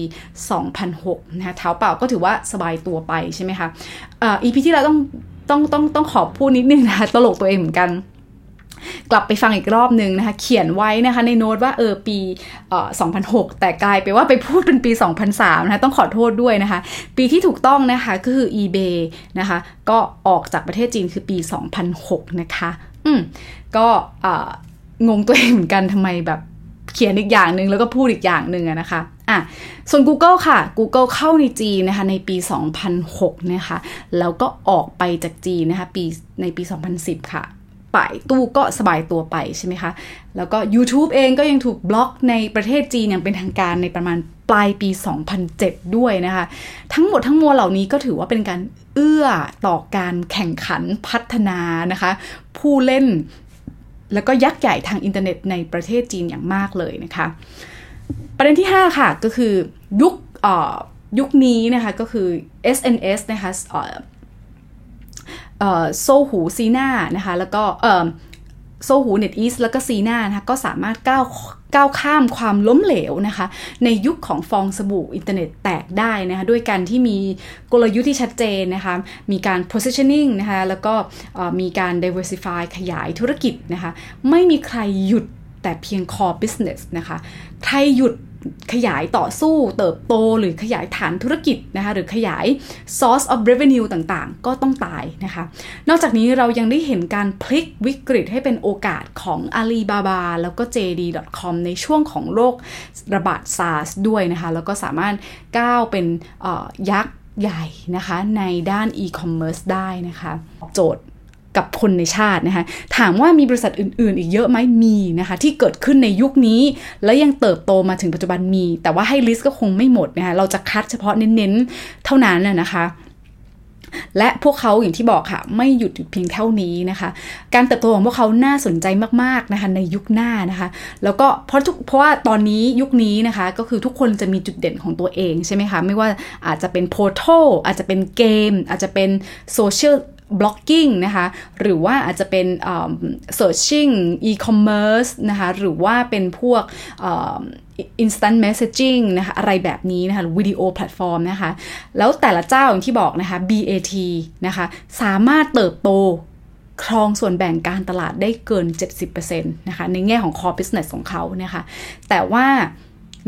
Speaker 2: 2006 นะคะเท้าเปล่าก็ถือว่าสบายตัวไปใช่ไหมคะอีพีที่เราต้องต้องต้องต้องขอพูดนิดนึงนะคะตลกตัวเองเหมือนกันกลับไปฟังอีกรอบนึงนะคะ เขียนไว้นะคะในโน้ตว่าเออปีเอ่อ2006 แต่กลายไปว่าไปพูดเป็นปี 2003 นะคะต้องขอโทษด้วยนะคะ ปีที่ถูกต้องนะคะก็คือ eBay นะคะ ก็ออกจากประเทศจีนคือปี 2006 นะคะ อืม ก็งงตัวเองเหมือนกันทำไมแบบเขียนอีกอย่างหนึ่งแล้วก็พูดอีกอย่างหนึ่งนะคะอะส่วน Google ค่ะ Google เข้าในจีนนะคะในปี 2006 นะคะ แล้วก็ออกไปจากจีนนะคะปีในปี 2010 ค่ะป่ายตู้ก็สบายตัวไปใช่ไหมคะ แล้วก็ YouTube เองก็ยังถูกบล็อกในประเทศจีนอย่างเป็นทางการในประมาณปลายปี 2007 ด้วยนะคะ ทั้งหมดทั้งมวลเหล่านี้ก็ถือว่าเป็นการเอื้อต่อการแข่งขันพัฒนานะคะ ผู้เล่น แล้วก็ยักษ์ใหญ่ทางอินเทอร์เน็ตในประเทศจีนอย่างมากเลยนะคะ ประเด็นที่ 5 ค่ะก็คือยุคยุคนี้นะคะก็คือ SNS นะคะ Sohu Sina นะคะแล้วก็ Sohu NetEase แล้วก็ Sina นะคะก็สามารถก้าวก้าวข้ามความล้มเหลวนะคะ ในยุคของฟองสบู่อินเทอร์เน็ตแตกได้นะคะ ด้วยการที่มีกลยุทธ์ที่ชัดเจนนะคะ มีการ positioning นะคะ แล้วก็มีการ diversify ขยายธุรกิจนะคะ ไม่มีใครหยุดแต่เพียง core business นะคะ ใครหยุด ขยายต่อสู้เติบโตหรือขยายฐานธุรกิจนะคะหรือขยาย source of revenue ต่างๆ ก็ต้องตายนะคะ นอกจากนี้เรายังได้เห็นการพลิกวิกฤตให้เป็นโอกาสของ Alibaba แล้วก็ JD.com ในช่วงของโรคระบาด SARS ด้วยนะคะ แล้วก็สามารถก้าวเป็นยักษ์ใหญ่นะคะในด้าน e-commerce ได้นะคะ โจทย์ กับคนในชาตินะคะถามว่ามีบริษัทอื่น ๆ อีกเยอะไหมมีนะคะที่เกิดขึ้นในยุคนี้ แล้วยังเติบโตมาถึงปัจจุบันมี แต่ว่าให้ลิสต์ก็คงไม่หมดนะคะเราจะคัดเฉพาะเน้นๆเท่านั้นนะคะและพวกเขาอย่างที่บอกค่ะไม่หยุดอยู่เพียงเท่านี้นะคะ การเติบโตของพวกเขาน่าสนใจมากๆนะคะในยุคหน้านะคะ แล้วก็เพราะทุกเพราะว่าตอนนี้ยุคนี้นะคะ ก็คือทุกคนจะมีจุดเด่นของตัวเองใช่ไหมคะ ไม่ว่าอาจจะเป็น portal อาจจะเป็นเกม อาจจะเป็น social blogging นะคะหรือว่าอาจจะเป็น searching e-commerce นะคะหรือว่าเป็นพวก instant messaging นะคะอะไรแบบนี้นะคะ video platform นะคะแล้วแต่ละเจ้าอย่างที่บอกนะคะ BAT นะคะสามารถเติบโตครองส่วนแบ่งการตลาดได้เกิน 70%นะคะในแง่ของ core business ของเขานะคะแต่ว่า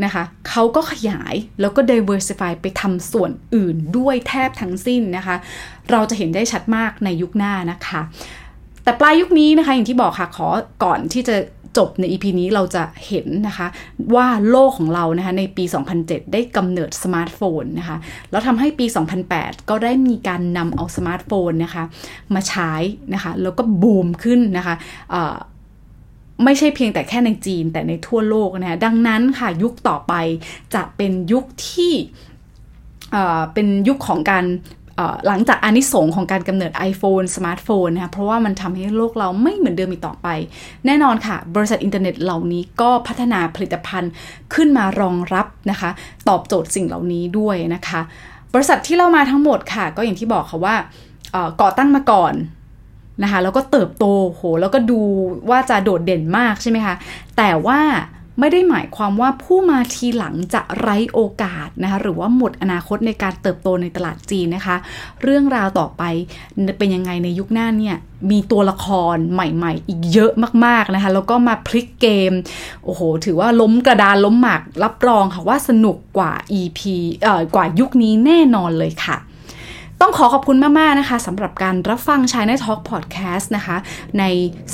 Speaker 2: นะคะเขาก็ขยายแล้วก็ diversify ไปทำส่วนอื่นด้วยแทบทั้งสิ้นนะคะ เราจะเห็นได้ชัดมากในยุคหน้านะคะ แต่ปลายยุคนี้นะคะ อย่างที่บอกค่ะขอก่อนที่จะจบใน EP นี้เราจะเห็นนะคะว่าโลกของเรานะคะในปี 2007 ได้กำเนิดสมาร์ทโฟนนะคะแล้วทำให้ปี 2008 ก็ได้มีการนำเอาสมาร์ทโฟนนะคะมาใช้นะคะแล้วก็บูมขึ้นนะคะ ไม่ใช่เพียงแต่แค่ในจีนแต่ในทั่วโลกนะคะดังนั้นค่ะยุคต่อไปจะเป็นยุคที่เป็นยุคของการหลังจากอานิสงของการกำเนิด iPhone สมาร์ทโฟนนะคะเพราะว่ามันทำให้โลกเราไม่เหมือนเดิมอีกต่อไป แน่นอนค่ะ บริษัทอินเทอร์เน็ตเหล่านี้ก็พัฒนาผลิตภัณฑ์ขึ้นมารองรับนะคะ ตอบโจทย์สิ่งเหล่านี้ด้วยนะคะ บริษัทที่เรามาทั้งหมดค่ะ ก็อย่างที่บอกค่ะว่าก่อตั้งมาก่อน นะคะแล้วก็เติบโตโหแล้วก็ดูว่าจะโดดเด่นมากใช่ไหมคะ แต่ว่าไม่ได้หมายความว่าผู้มาทีหลังจะไร้โอกาสนะคะหรือว่าหมดอนาคตในการเติบโตในตลาดจีนนะคะ เรื่องราวต่อไปเป็นยังไงในยุคหน้าเนี่ยมีตัวละครใหม่ๆ อีกเยอะมากๆนะคะ แล้วก็มาพลิกเกม โอ้โห ถือว่าล้มกระดานล้มหมากรับรองค่ะว่าสนุกกว่า EP เอ่อกว่ายุคนี้แน่นอนเลยค่ะ ต้องขอขอบคุณมาก ๆ นะคะสำหรับการรับฟัง China Talk Podcast นะคะ ใน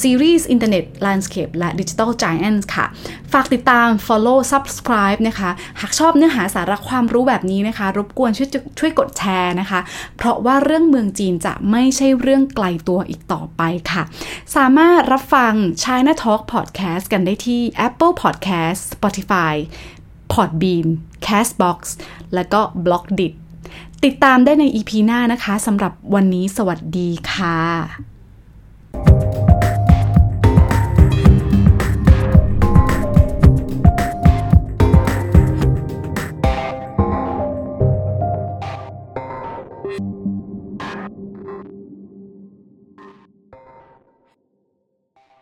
Speaker 2: ซีรีส์ Internet Landscape และ Digital Giants ค่ะ ฝากติดตาม follow subscribe นะคะ หากชอบเนื้อหาสาระความรู้แบบนี้นะคะ รบกวนช่วยช่วยกดแชร์นะคะ เพราะว่าเรื่องเมืองจีนจะไม่ใช่เรื่องไกลตัวอีกต่อไปค่ะ สามารถรับฟัง China Talk Podcast กันได้ที่ Apple Podcast Spotify Podbean Castbox และก็ b l o g d i t ติดตามได้ในอีพีหน้านะคะสำหรับวันนี้สวัสดีค่ะ